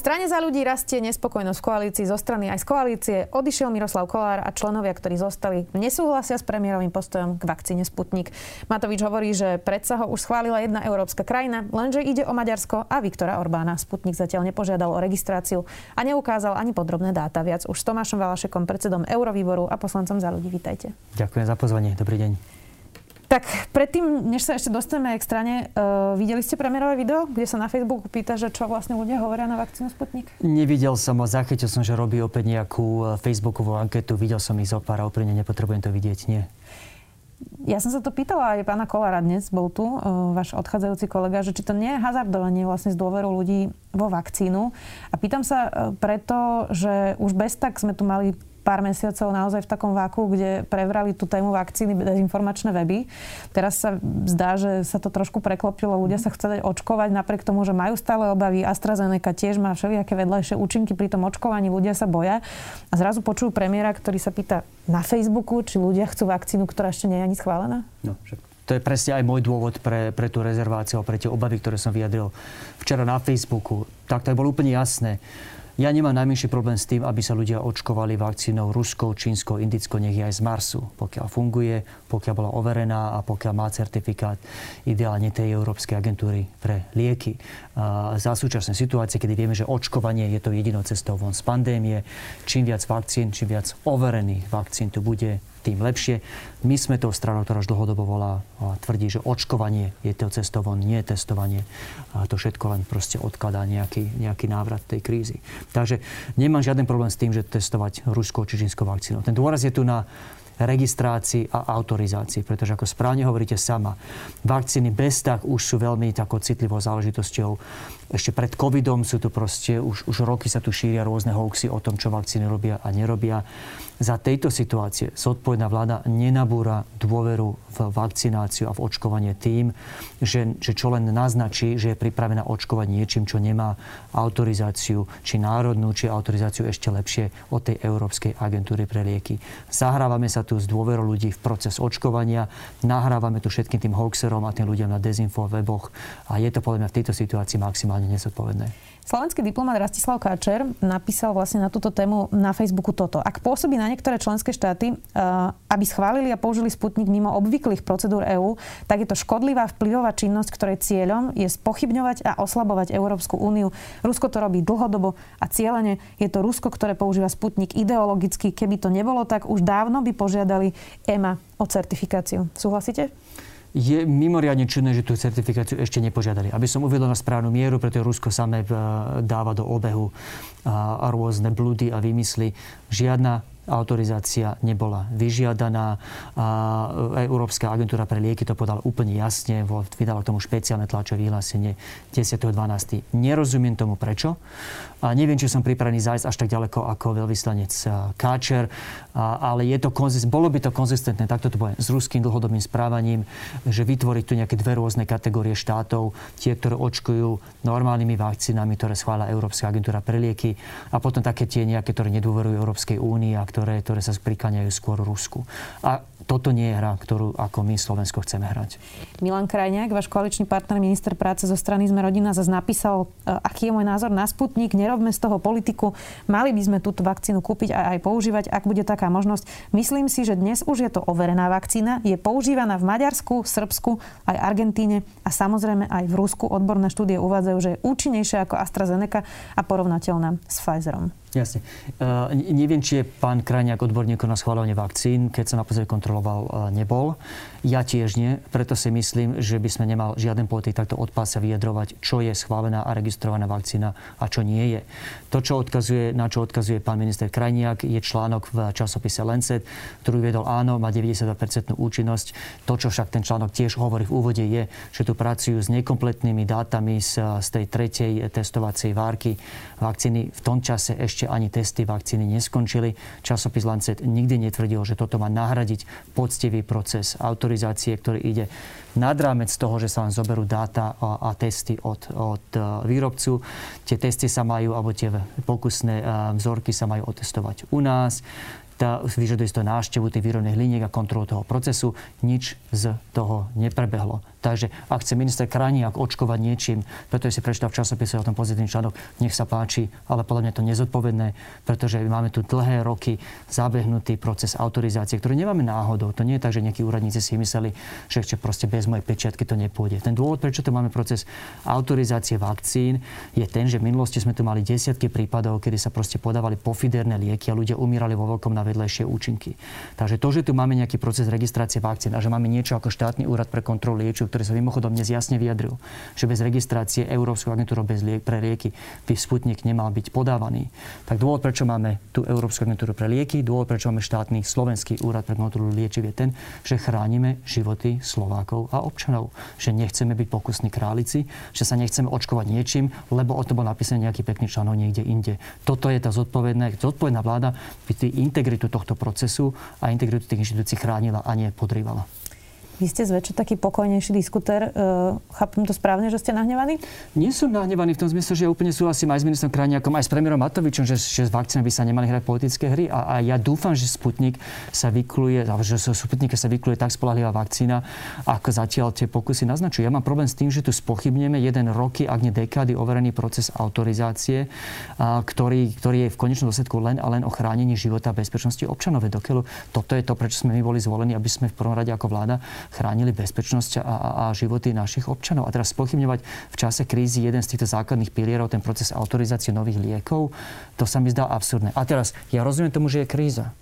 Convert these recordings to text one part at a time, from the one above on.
strane za ľudí rastie nespokojnosť v koalícii zo strany aj z koalície. Odišiel Miroslav Kolár a členovia, ktorí zostali, nesúhlasia s premiérovým postojom k vakcíne Sputnik. Matovič hovorí, že predsa ho už schválila jedna európska krajina, lenže ide o Maďarsko a Viktora Orbána. Sputnik zatiaľ nepožiadal o registráciu a neukázal ani podrobné dáta. Viac už s Tomášom Valašekom, predsedom Eurovýboru a poslancom za ľudí. Vítajte. Ďakujem za pozvanie. Dobrý deň. Tak predtým, než sa ešte dostaneme k strane, uh, videli ste premiérové video, kde sa na Facebooku pýta, že čo vlastne ľudia hovoria na vakcínu Sputnik? Nevidel som ho, zachytil som, že robí opäť nejakú e, Facebookovú anketu, videl som ich zo pár, úplne nepotrebujem to vidieť, nie. Ja som sa to pýtala aj pána Kolára dnes, bol tu, uh, váš odchádzajúci kolega, že či to nie je hazardovanie vlastne z dôveru ľudí vo vakcínu. A pýtam sa preto, že už bez tak sme tu mali pár mesiacov naozaj v takom váku, kde prevrali tú tému vakcíny dezinformačné weby. Teraz sa zdá, že sa to trošku preklopilo. Ľudia sa chcú očkovať napriek tomu, že majú stále obavy. AstraZeneca tiež má všelijaké vedľajšie účinky pri tom očkovaní. Ľudia sa boja. A zrazu počujú premiéra, ktorý sa pýta na Facebooku, či ľudia chcú vakcínu, ktorá ešte nie je ani schválená? No, to je presne aj môj dôvod pre, pre tú rezerváciu a pre tie obavy, ktoré som vyjadril včera na Facebooku. Tak to bolo úplne jasné. Ja nemám najmenší problém s tým, aby sa ľudia očkovali vakcínou ruskou, čínskou, indickou, nech je aj z Marsu. Pokiaľ funguje, pokiaľ bola overená a pokiaľ má certifikát ideálne tej Európskej agentúry pre lieky. A za súčasnej situácie, kedy vieme, že očkovanie je to jedinou cestou von z pandémie, čím viac vakcín, čím viac overených vakcín tu bude, tým lepšie. My sme tou stranou, ktorá už dlhodobo volá a tvrdí, že očkovanie je to cestovo, nie testovanie. A to všetko len proste odkladá nejaký, nejaký návrat tej krízy. Takže nemám žiaden problém s tým, že testovať ruskou či čínskou vakcínou. Ten dôraz je tu na registrácii a autorizácii, pretože ako správne hovoríte sama, vakcíny bez tak už sú veľmi takou citlivou záležitosťou ešte pred covidom sú tu proste, už, už roky sa tu šíria rôzne hoaxy o tom, čo vakcíny robia a nerobia. Za tejto situácie zodpovedná vláda nenabúra dôveru v vakcináciu a v očkovanie tým, že, že čo len naznačí, že je pripravená očkovať niečím, čo nemá autorizáciu, či národnú, či autorizáciu ešte lepšie od tej Európskej agentúry pre lieky. Zahrávame sa tu s dôverou ľudí v proces očkovania, nahrávame tu všetkým tým hoaxerom a tým ľuďom na dezinfo weboch a je to podľa mňa v tejto situácii maximálne nezodpovedné. Slovenský diplomat Rastislav Káčer napísal vlastne na túto tému na Facebooku toto. Ak pôsobí na niektoré členské štáty, eh, aby schválili a použili Sputnik mimo obvyklých procedúr EÚ, tak je to škodlivá vplyvová činnosť, ktorej cieľom je spochybňovať a oslabovať Európsku úniu. Rusko to robí dlhodobo a cieľene je to Rusko, ktoré používa Sputnik ideologicky. Keby to nebolo tak, už dávno by požiadali EMA o certifikáciu. Súhlasíte? je mimoriadne čudné, že tú certifikáciu ešte nepožiadali. Aby som uvedol na správnu mieru, pretože Rusko samé eh, dáva do obehu a rôzne blúdy a vymysly. Žiadna autorizácia nebola vyžiadaná. A Európska agentúra pre lieky to podala úplne jasne, vydala k tomu špeciálne tlačové vyhlásenie 10.12. Nerozumiem tomu prečo. A neviem, či som pripravený zájsť až tak ďaleko ako veľvyslanec Káčer, ale je to konzist, bolo by to konzistentné, takto to poviem, s ruským dlhodobým správaním, že vytvoriť tu nejaké dve rôzne kategórie štátov, tie, ktoré očkujú normálnymi vakcínami, ktoré schvála Európska agentúra pre lieky a potom také tie nejaké, ktoré nedôverujú Európskej únii a ktoré, ktoré sa prikláňajú skôr Rusku. A toto nie je hra, ktorú ako my Slovensko chceme hrať. Milan Krajňák, váš koaličný partner, minister práce zo strany Sme rodina, zase napísal, e, aký je môj názor na Sputnik, nerobme z toho politiku, mali by sme túto vakcínu kúpiť a aj používať, ak bude taká možnosť. Myslím si, že dnes už je to overená vakcína, je používaná v Maďarsku, Srbsku, aj Argentíne a samozrejme aj v Rusku. Odborné štúdie uvádzajú, že je účinnejšia ako AstraZeneca a porovnateľná s Pfizerom. Jasne. Uh, neviem, či je pán Krajniak odborník na schváľovanie vakcín. Keď som naposledy kontroloval, uh, nebol. Ja tiež nie. Preto si myslím, že by sme nemal žiaden politik takto od pása vyjadrovať, čo je schválená a registrovaná vakcína a čo nie je. To, čo odkazuje, na čo odkazuje pán minister Krajniak, je článok v časopise Lancet, ktorý viedol áno, má 90% účinnosť. To, čo však ten článok tiež hovorí v úvode, je, že tu pracujú s nekompletnými dátami z, z tej tretej testovacej várky vakcíny. V tom čase ešte ešte ani testy vakcíny neskončili. Časopis Lancet nikdy netvrdil, že toto má nahradiť poctivý proces autorizácie, ktorý ide nad rámec toho, že sa len zoberú dáta a, a testy od, od e, výrobcu. Tie testy sa majú, alebo tie pokusné e, vzorky sa majú otestovať u nás tá, vyžaduje to návštevu tých výrobných liniek a kontrolu toho procesu. Nič z toho neprebehlo. Takže ak chce minister Krajniak očkovať niečím, pretože si prečítal v časopise o tom pozitívny článok, nech sa páči, ale podľa mňa to nezodpovedné, pretože máme tu dlhé roky zabehnutý proces autorizácie, ktorý nemáme náhodou. To nie je tak, že nejakí úradníci si mysleli, že ešte proste bez mojej pečiatky to nepôjde. Ten dôvod, prečo tu máme proces autorizácie vakcín, je ten, že v minulosti sme tu mali desiatky prípadov, kedy sa proste podávali pofiderné lieky a ľudia umírali vo veľkom na vedlejšie účinky. Takže to, že tu máme nejaký proces registrácie vakcín a že máme niečo ako štátny úrad pre kontrolu liečiv, ktorý sa mimochodom dnes jasne vyjadril, že bez registrácie Európskou agentúrou bez liek, pre lieky by Sputnik nemal byť podávaný. Tak dôvod, prečo máme tú Európsku agentúru pre lieky, dôvod, prečo máme štátny slovenský úrad pre kontrolu liečiv je ten, že chránime životy Slovákov a občanov. Že nechceme byť pokusní králici, že sa nechceme očkovať niečím, lebo o to bol napísaný nejaký pekný článok niekde inde. Toto je tá zodpovedná, zodpovedná vláda, by integritu tohto procesu a integritu tých inštitúcií chránila a nie podrývala. Vy ste zväčša taký pokojnejší diskutér. Uh, chápem to správne, že ste nahnevaní? Nie som nahnevaný v tom zmysle, že ja úplne súhlasím aj s ministrom Krajniakom, aj s premiérom Matovičom, že, že s vakcínami by sa nemali hrať politické hry. A, a ja dúfam, že Sputnik sa vykluje, že so Sputnike sa vykluje tak spolahlivá vakcína, ako zatiaľ tie pokusy naznačujú. Ja mám problém s tým, že tu spochybneme jeden roky, ak nie dekády, overený proces autorizácie, a, ktorý, ktorý je v konečnom dôsledku len a len o chránení života a bezpečnosti občanov. Dokeľu toto je to, prečo sme my boli zvolení, aby sme v prvom rade ako vláda chránili bezpečnosť a, a, životy našich občanov. A teraz spochybňovať v čase krízy jeden z týchto základných pilierov, ten proces autorizácie nových liekov, to sa mi zdá absurdné. A teraz, ja rozumiem tomu, že je kríza.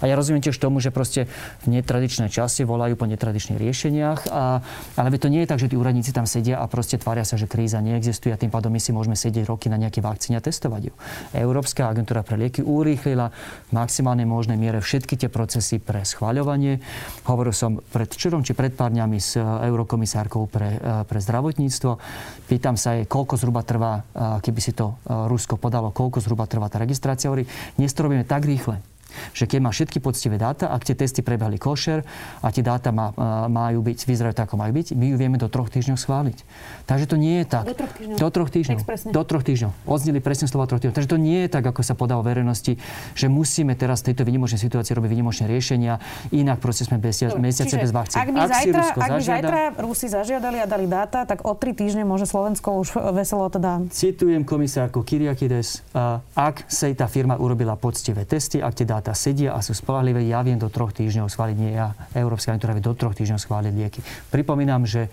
A ja rozumiem tiež tomu, že proste v netradičnej časti volajú po netradičných riešeniach, a, ale to nie je tak, že tí úradníci tam sedia a proste tvária sa, že kríza neexistuje a tým pádom my si môžeme sedieť roky na nejaké vakcíne a testovať ju. Európska agentúra pre lieky urýchlila v maximálnej možnej miere všetky tie procesy pre schváľovanie. Hovoril som pred čurom či pred pár dňami s eurokomisárkou pre, pre zdravotníctvo. Pýtam sa jej, koľko zhruba trvá, keby si to Rusko podalo, koľko zhruba trvá tá registrácia. Hovorí, dnes to robíme tak rýchle, že keď má všetky poctivé dáta, ak tie testy prebehli košer a tie dáta má, majú byť, vyzerajú tak, ako majú byť, my ju vieme do troch týždňov schváliť. Takže to nie je tak. Do troch týždňov. Do troch týždňov. Do troch týždňov. Odznili presne slova troch týždňov. Takže to nie je tak, ako sa podalo verejnosti, že musíme teraz v tejto vynimočnej situácii robiť vynimočné riešenia, inak proste sme bez, mesiace bez vakcín. Ak by, ak zajtra, ak by zažiada, zajtra Rusi zažiadali a dali dáta, tak o tri týždne môže Slovensko už veselo teda... Citujem komisárku Kyriakides. Ak sa tá firma urobila poctivé testy, ak tie dáta sedia a sú spolahlivé, ja viem do troch týždňov schváliť, nie ja, Európska agentúra vie do troch týždňov schváliť lieky. Pripomínam, že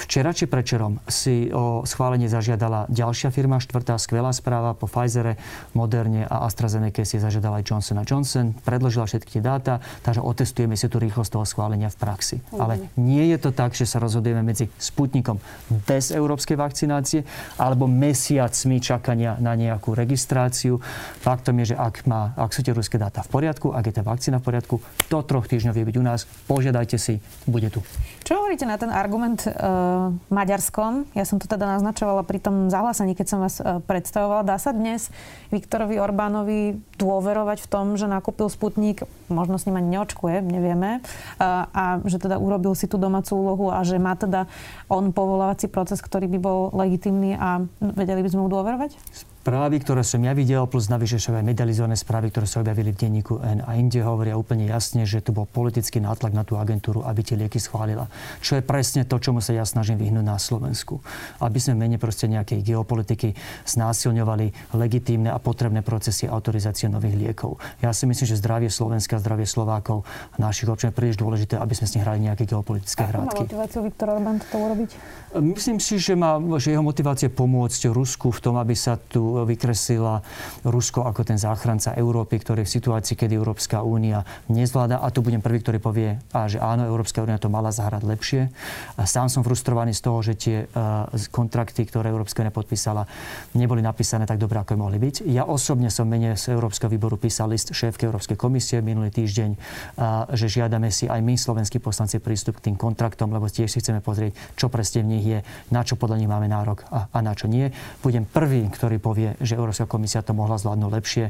Včera či prečerom si o schválenie zažiadala ďalšia firma, štvrtá skvelá správa po Pfizere, Moderne a AstraZeneca si zažiadala aj Johnson Johnson. Predložila všetky tie dáta, takže otestujeme si tú rýchlosť toho schválenia v praxi. Mm. Ale nie je to tak, že sa rozhodujeme medzi Sputnikom bez európskej vakcinácie alebo mesiacmi čakania na nejakú registráciu. Faktom je, že ak, má, ak sú tie ruské dáta v poriadku, ak je tá vakcína v poriadku, do troch týždňov vie byť u nás. Požiadajte si, bude tu. Čo hovoríte na ten argument uh Maďarskom. Ja som to teda naznačovala pri tom zahlásení, keď som vás e, predstavovala. Dá sa dnes Viktorovi Orbánovi dôverovať v tom, že nakúpil Sputnik, možno s ním ani neočkuje, nevieme, a, a že teda urobil si tú domácu úlohu a že má teda on povolávací proces, ktorý by bol legitimný a vedeli by sme mu dôverovať? Správy, ktoré som ja videl, plus navyše sú aj medializované správy, ktoré sa objavili v denníku N a inde hovoria úplne jasne, že tu bol politický nátlak na tú agentúru, aby tie lieky schválila. Čo je presne to, čomu sa ja snažím vyhnúť na Slovensku. Aby sme mene proste nejakej geopolitiky znásilňovali legitímne a potrebné procesy autorizácie nových liekov. Ja si myslím, že zdravie Slovenska, zdravie Slovákov a našich občanov je príliš dôležité, aby sme s nich hrali nejaké geopolitické hrádky. Má motiváciu Viktor Orbán to urobiť? Myslím si, že, má, že jeho motivácia pomôcť Rusku v tom, aby sa tu vykreslila Rusko ako ten záchranca Európy, ktorý v situácii, kedy Európska únia nezvláda, a tu budem prvý, ktorý povie, a že áno, Európska únia to mala zahrať lepšie. A sám som frustrovaný z toho, že tie uh, kontrakty, ktoré Európska únia podpísala, neboli napísané tak dobre, ako mohli byť. Ja osobne som mene z Európskeho výboru písal list šéfke Európskej komisie minulý týždeň, uh, že žiadame si aj my, slovenskí poslanci, prístup k tým kontraktom, lebo tiež si chceme pozrieť, čo presne v nich je, na čo podľa nich máme nárok a, a na čo nie. Budem prvý, ktorý povie, že Európska komisia to mohla zvládnuť lepšie.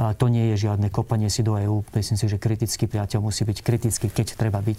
To nie je žiadne kopanie si do EÚ. Myslím si, že kritický priateľ musí byť kritický, keď treba byť,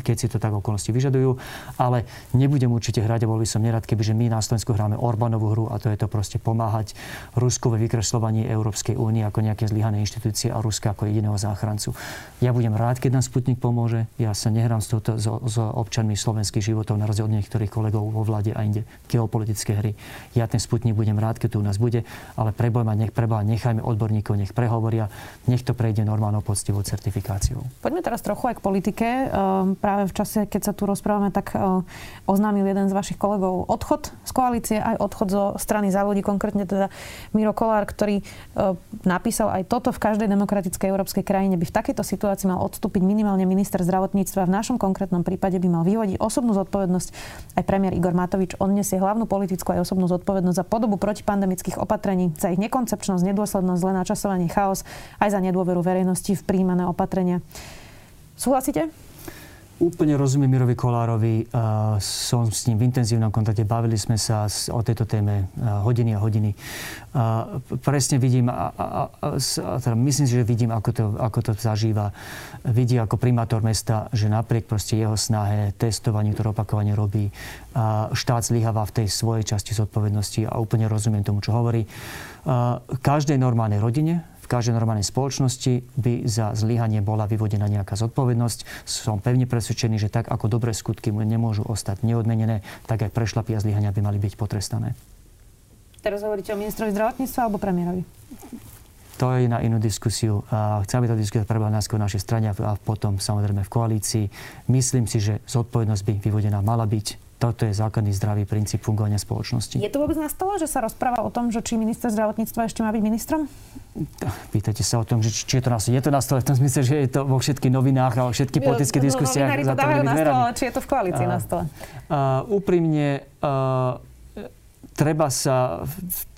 keď si to tak okolnosti vyžadujú. Ale nebudem určite hrať a bol by som nerad, keby že my na Slovensku hráme Orbánovú hru a to je to proste pomáhať Rusku ve vykreslovaní Európskej únie ako nejaké zlyhané inštitúcie a Ruska ako jediného záchrancu. Ja budem rád, keď nám Sputnik pomôže. Ja sa nehrám s, touto, s, s občanmi slovenských životov na rozdiel od niektorých kolegov vo vláde a inde geopolitické hry. Ja ten Sputnik budem rád, keď tu u nás bude, ale prebojma nech preboha, nechajme odborníkov, nech prehovoria, nech to prejde normálnou poctivou certifikáciou. Poďme teraz trochu aj k politike. Ehm, práve v čase, keď sa tu rozprávame, tak ehm, oznámil jeden z vašich kolegov odchod z koalície, aj odchod zo strany za ľudí, konkrétne teda Miro Kolár, ktorý ehm, napísal aj toto v každej demokratickej európskej krajine by v takejto situácii mal odstúpiť minimálne minister zdravotníctva. V našom konkrétnom prípade by mal vyvodiť osobnú zodpovednosť aj premiér Igor Matovič. On nesie hlavnú politickú aj osobnú zodpovednosť za podobu protipandemických opatrení, za ich nekoncepčnosť, nedôslednosť, zlé načasovanie, chaos, aj za nedôveru verejnosti v príjmané opatrenia. Súhlasíte? Úplne rozumiem Mirovi Kolárovi. Som s ním v intenzívnom kontakte. Bavili sme sa o tejto téme hodiny a hodiny. Presne vidím, a, teda myslím si, že vidím, ako to, ako to zažíva. Vidí ako primátor mesta, že napriek proste jeho snahe, testovaniu, ktoré opakovane robí, štát zlyháva v tej svojej časti zodpovednosti a úplne rozumiem tomu, čo hovorí. Každej normálnej rodine, v každej normálnej spoločnosti by za zlyhanie bola vyvodená nejaká zodpovednosť. Som pevne presvedčený, že tak ako dobré skutky nemôžu ostať neodmenené, tak aj prešlapy a zlyhania by mali byť potrestané. Teraz hovoríte o ministrovi zdravotníctva alebo premiérovi? To je na inú diskusiu. Chcem, aby tá diskusia prebehla najskôr v našej strane a potom samozrejme v koalícii. Myslím si, že zodpovednosť by vyvodená mala byť toto je základný zdravý princíp fungovania spoločnosti. Je to vôbec na stole, že sa rozpráva o tom, že či minister zdravotníctva ešte má byť ministrom? Pýtate sa o tom, že či je to na stole. Je to na stole v tom smysle, že je to vo všetkých novinách a vo všetkých politických no, diskusiách. No, to dávajú na stole, či je to v koalícii na stole. Uh, úprimne, uh, treba sa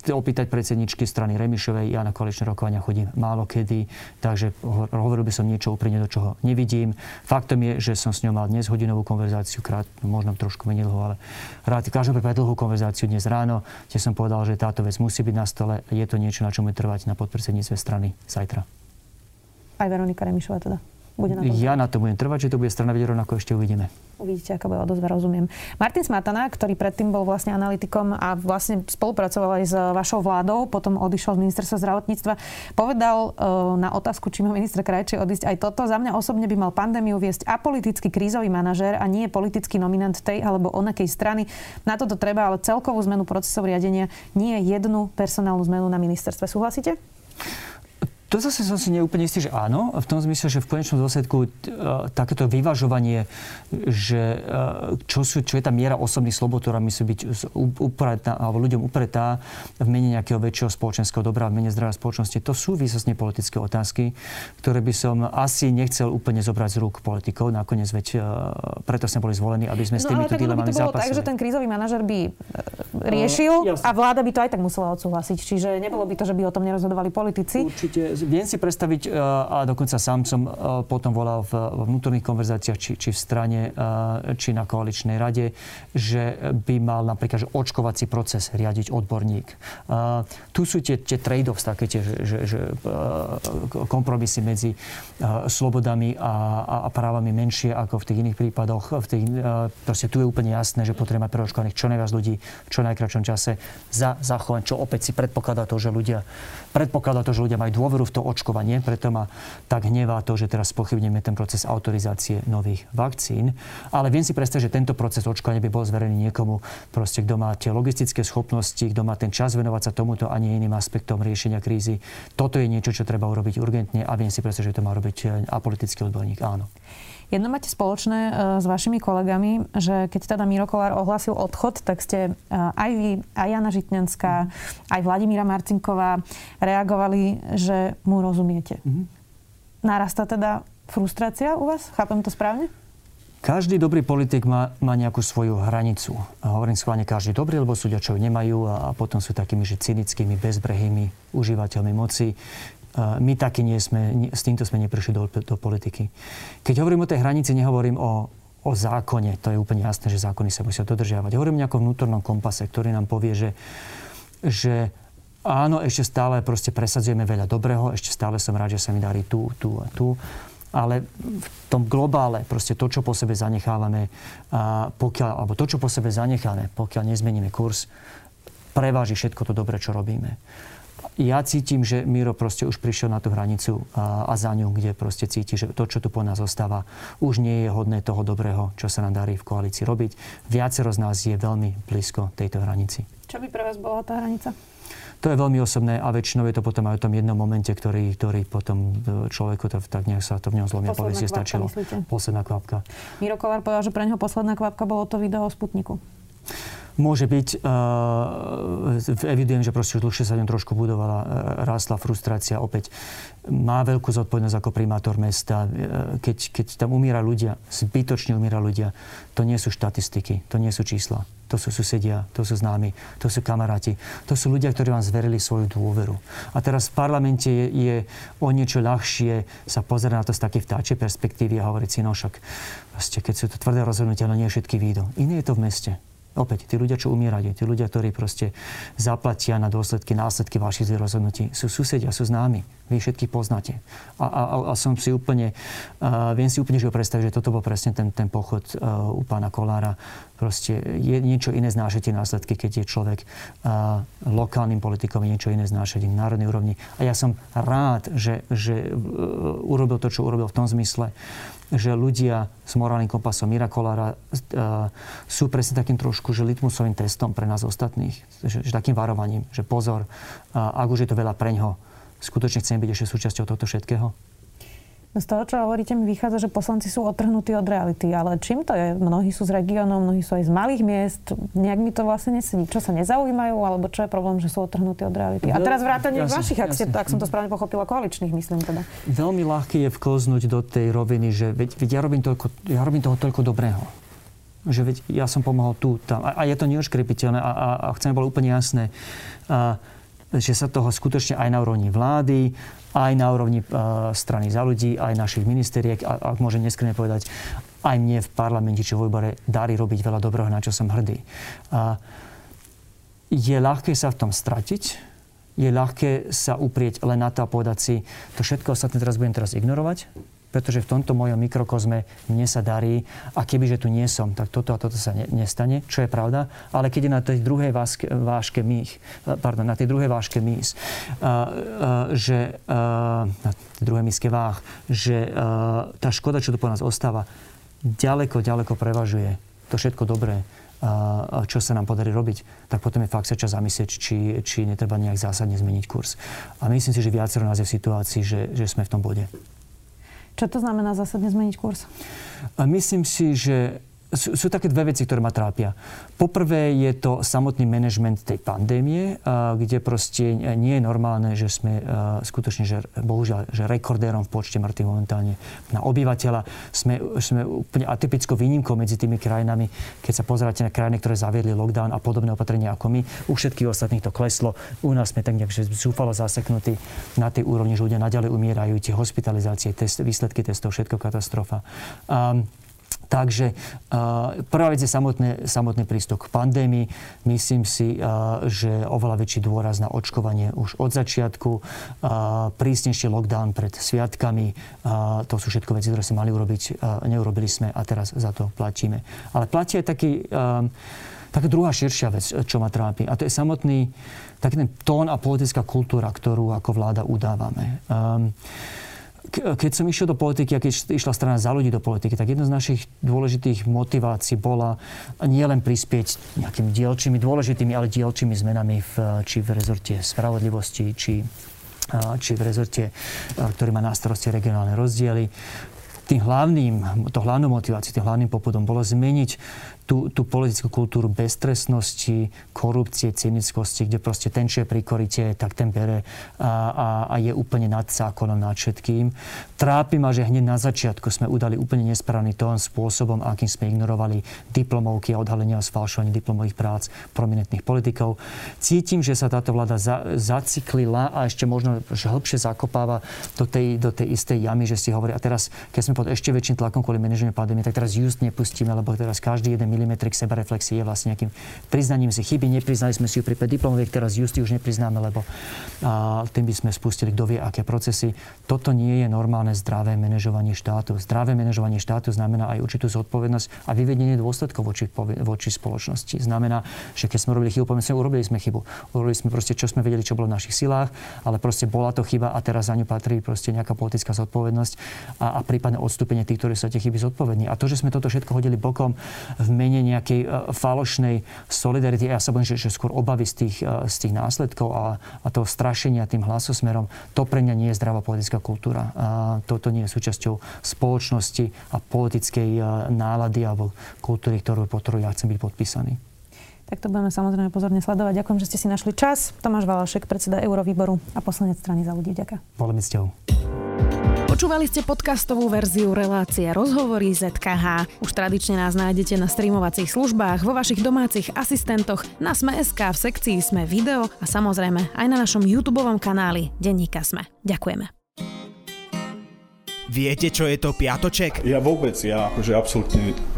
opýtať predsedničky strany Remišovej. Ja na koaličné rokovania chodím málo kedy, takže hovoril by som niečo úprimne, do čoho nevidím. Faktom je, že som s ňou mal dnes hodinovú konverzáciu, krát, možno trošku menej dlho, ale rád, každom prípade dlhú konverzáciu dnes ráno, kde som povedal, že táto vec musí byť na stole. Je to niečo, na čom je trvať na podpredsedníctve strany zajtra. Aj Veronika Remišová teda bude na to? Ja na to budem trvať, že to bude strana vedieť rovnako, ešte uvidíme. Uvidíte, ako bude odozva, rozumiem. Martin Smatana, ktorý predtým bol vlastne analytikom a vlastne spolupracoval aj s vašou vládou, potom odišiel z ministerstva zdravotníctva, povedal uh, na otázku, či má minister Krajčí odísť aj toto. Za mňa osobne by mal pandémiu viesť apolitický krízový manažér a nie politický nominant tej alebo onakej strany. Na toto treba ale celkovú zmenu procesov riadenia, nie jednu personálnu zmenu na ministerstve. Súhlasíte? To zase som si neúplne istý, že áno. V tom zmysle, že v konečnom dôsledku uh, takéto vyvažovanie, že uh, čo, sú, čo je tá miera osobných slobod, ktorá musí byť upretá, alebo ľuďom upretá v mene nejakého väčšieho spoločenského dobra, v mene zdravia spoločnosti, to sú výsostne politické otázky, ktoré by som asi nechcel úplne zobrať z rúk politikov. Nakoniec veď preto sme boli zvolení, aby sme no, s týmito dilemami zápasili. to bolo tak, že ten krízový manažer by riešil uh, a vláda by to aj tak musela odsúhlasiť. Čiže nebolo by to, že by o tom nerozhodovali politici. Určite viem si predstaviť, e, a dokonca sám som e, potom volal v, vnútorných konverzáciách, či, či v strane, e, či na koaličnej rade, že by mal napríklad že očkovací proces riadiť odborník. Tu sú tie, tie trade-offs, také tie, že, že, že kompromisy medzi slobodami a, a právami menšie ako v tých iných prípadoch. V tých, proste tu je úplne jasné, že potrebujeme preočkovaných čo najviac ľudí v čo najkračom čase za zachovať, čo opäť si predpokladá to, že ľudia predpokladá to, že ľudia majú dôveru v očkovanie, preto ma tak hnevá to, že teraz pochybneme ten proces autorizácie nových vakcín. Ale viem si predstaviť, že tento proces očkovania by bol zverený niekomu, proste, kto má tie logistické schopnosti, kto má ten čas venovať sa tomuto a nie iným aspektom riešenia krízy. Toto je niečo, čo treba urobiť urgentne a viem si predstaviť, že to má robiť eh, apolitický odborník. Áno. Jedno máte spoločné uh, s vašimi kolegami, že keď teda Miro Kolár ohlasil odchod, tak ste uh, aj vy, aj Jana Žitňanská, mm. aj Vladimíra Marcinková reagovali, že mu rozumiete. Mm-hmm. Narasta teda frustrácia u vás? Chápem to správne? Každý dobrý politik má, má nejakú svoju hranicu. A hovorím schválne každý dobrý, lebo sú čo nemajú a, a potom sú takými, že cynickými, bezbrehými užívateľmi moci, my takí nie sme, s týmto sme neprišli do, do politiky. Keď hovorím o tej hranici, nehovorím o, o zákone. To je úplne jasné, že zákony sa musia dodržiavať. Hovorím o nejakom vnútornom kompase, ktorý nám povie, že, že áno, ešte stále proste presadzujeme veľa dobrého, ešte stále som rád, že sa mi darí tu, tu a tu ale v tom globále, proste to, čo po sebe zanechávame, a pokiaľ, alebo to, čo po sebe zanecháme, pokiaľ nezmeníme kurz, preváži všetko to dobré, čo robíme. Ja cítim, že Miro proste už prišiel na tú hranicu a, a za ňu, kde proste cíti, že to, čo tu po nás zostáva, už nie je hodné toho dobrého, čo sa nám darí v koalícii robiť. Viacero z nás je veľmi blízko tejto hranici. Čo by pre vás bola tá hranica? To je veľmi osobné a väčšinou je to potom aj o tom jednom momente, ktorý, ktorý potom e, človeku to, tak nejak sa to v ňom zlomia, povie si stačilo. Myslíte? Posledná kvapka. Miro Kolár povedal, že pre neho posledná kvapka bolo to video o Sputniku. Môže byť, uh, evidujem, že proste už dlhšie sa ňom trošku budovala, uh, rástla frustrácia. Opäť má veľkú zodpovednosť ako primátor mesta. Uh, keď, keď tam umiera ľudia, zbytočne umiera ľudia, to nie sú štatistiky, to nie sú čísla. To sú susedia, to sú známi, to sú kamaráti. To sú ľudia, ktorí vám zverili svoju dôveru. A teraz v parlamente je, je o niečo ľahšie sa pozerať na to z takej vtáčej perspektívy a hovoriť si, no však, keď sú to tvrdé rozhodnutia, no nie všetky výjdu. Iné je to v meste. Opäť, tí ľudia, čo umierajú, tí ľudia, ktorí proste zaplatia na dôsledky, následky vašich rozhodnutí, sú susedia, sú známi. Vy všetkých poznáte. A, a, a som si úplne, uh, viem si úplne že predstaviť, že toto bol presne ten, ten pochod uh, u pána Kolára. Proste je niečo iné znášať následky, keď je človek uh, lokálnym politikom, je niečo iné znášať na národnej úrovni. A ja som rád, že, že uh, urobil to, čo urobil v tom zmysle, že ľudia s morálnym kompasom Mira Kolára uh, sú presne takým trošku, že litmusovým testom pre nás ostatných. Že, že takým varovaním, že pozor, uh, ak už je to veľa preňho, skutočne chcem byť ešte súčasťou tohto všetkého? Z toho, čo hovoríte, mi vychádza, že poslanci sú odtrhnutí od reality. Ale čím to je? Mnohí sú z regiónov, mnohí sú aj z malých miest. Nejak mi to vlastne nesedí. Čo sa nezaujímajú, alebo čo je problém, že sú odtrhnutí od reality? A teraz vrátanie ja vašich, ak, ste, ak som to správne pochopila, koaličných, myslím teda. Veľmi ľahké je vklznúť do tej roviny, že veď, veď ja, robím toľko, ja robím toho toľko dobrého že veď ja som pomohol tu, tam. A, a je to neoškrepiteľné a, a, a chcem, bolo úplne jasné, a, že sa toho skutočne aj na úrovni vlády, aj na úrovni uh, strany za ľudí, aj našich ministeriek, a, ak môžem neskrene povedať, aj mne v parlamente či v výbore darí robiť veľa dobrého, na čo som hrdý. Uh, je ľahké sa v tom stratiť, je ľahké sa uprieť len na to a povedať si, to všetko ostatné teraz budem teraz ignorovať, pretože v tomto mojom mikrokozme mne sa darí a kebyže tu nie som, tak toto a toto sa ne, nestane, čo je pravda. Ale keď je na tej druhej váške, váške mých, pardon, na tej druhej váške mís, uh, uh, že uh, na tej druhej miske váh, že uh, tá škoda, čo tu po nás ostáva, ďaleko, ďaleko prevažuje to všetko dobré, čo sa nám podarí robiť, tak potom je fakt sa čas zamyslieť, či, či netreba nejak zásadne zmeniť kurz. A myslím si, že viacero nás je v situácii, že, že sme v tom bode. Čo to znamená zásadne zmeniť kurz? Myslím si, že sú, sú také dve veci, ktoré ma trápia. Poprvé je to samotný manažment tej pandémie, kde proste nie je normálne, že sme skutočne, že bohužiaľ, že rekordérom v počte mŕtvych momentálne na obyvateľa. Sme, sme úplne atypickou výnimkou medzi tými krajinami. Keď sa pozeráte na krajiny, ktoré zaviedli lockdown a podobné opatrenia ako my, u všetkých ostatných to kleslo. U nás sme tak nejak zúfalo zaseknutí na tej úrovni, že ľudia naďalej umierajú, tie hospitalizácie, test, výsledky testov, všetko katastrofa. Um, Takže uh, prvá vec je samotný, samotný prístup k pandémii. Myslím si, uh, že oveľa väčší dôraz na očkovanie už od začiatku. Uh, prísnejší lockdown pred sviatkami. To sú všetko veci, ktoré sme mali urobiť. Neurobili sme a teraz za to platíme. Ale platí aj taký, taká druhá širšia vec, čo ma trápi. A to je samotný taký ten tón a politická kultúra, ktorú ako vláda udávame. Um, keď som išiel do politiky a keď išla strana za ľudí do politiky, tak jedna z našich dôležitých motivácií bola nielen prispieť nejakými dielčími, dôležitými, ale dielčími zmenami v, či v rezorte spravodlivosti, či či v rezorte, ktorý má na starosti regionálne rozdiely. Tým hlavným, to hlavnou motiváciou, tým hlavným popudom bolo zmeniť tú, tú politickú kultúru beztrestnosti, korupcie, cynickosti, kde proste ten, čo je pri korite, tak ten bere a, a, a je úplne nad zákonom, nad všetkým. Trápi ma, že hneď na začiatku sme udali úplne nesprávny tón spôsobom, akým sme ignorovali diplomovky a odhalenia o sfalšovaní diplomových prác prominentných politikov. Cítim, že sa táto vláda za, zaciklila a ešte možno hĺbšie zakopáva do tej, do tej istej jamy, že si hovorí, a teraz, keď sme pod ešte väčším tlakom kvôli manažovaniu pandémie, tak teraz just nepustíme, lebo teraz každý jeden milimetrik sebareflexie je vlastne nejakým priznaním si chyby. Nepriznali sme si ju pri diplomovej, teraz justy už nepriznáme, lebo a, tým by sme spustili kto vie aké procesy. Toto nie je normálne zdravé manažovanie štátu. Zdravé manažovanie štátu znamená aj určitú zodpovednosť a vyvedenie dôsledkov voči, voči spoločnosti. Znamená, že keď sme robili chybu, povedzme, urobili sme chybu. Urobili sme proste, čo sme vedeli, čo bolo v našich silách, ale proste bola to chyba a teraz za ňu patrí proste nejaká politická zodpovednosť a, a prípadne odstúpenie tých, ktorí sa tie chyby zodpovední. A to, že sme toto všetko hodili bokom v mene nejakej uh, falošnej solidarity, ja sa bojím, že, že skôr obavy z tých, uh, z tých následkov a, a toho strašenia tým hlasosmerom, to pre mňa nie je zdravá politická kultúra. A toto nie je súčasťou spoločnosti a politickej uh, nálady alebo kultúry, ktorú, po ktorú ja chcem byť podpísaný. Tak to budeme samozrejme pozorne sledovať. Ďakujem, že ste si našli čas. Tomáš Valašek, predseda Eurovýboru a poslanec strany za ľudí. Ďakujem. Bolo mi Počúvali ste podcastovú verziu relácie Rozhovory ZKH. Už tradične nás nájdete na streamovacích službách, vo vašich domácich asistentoch, na Sme.sk, v sekcii Sme video a samozrejme aj na našom YouTube kanáli Denníka Sme. Ďakujeme. Viete, čo je to piatoček? Ja vôbec, ja akože absolútne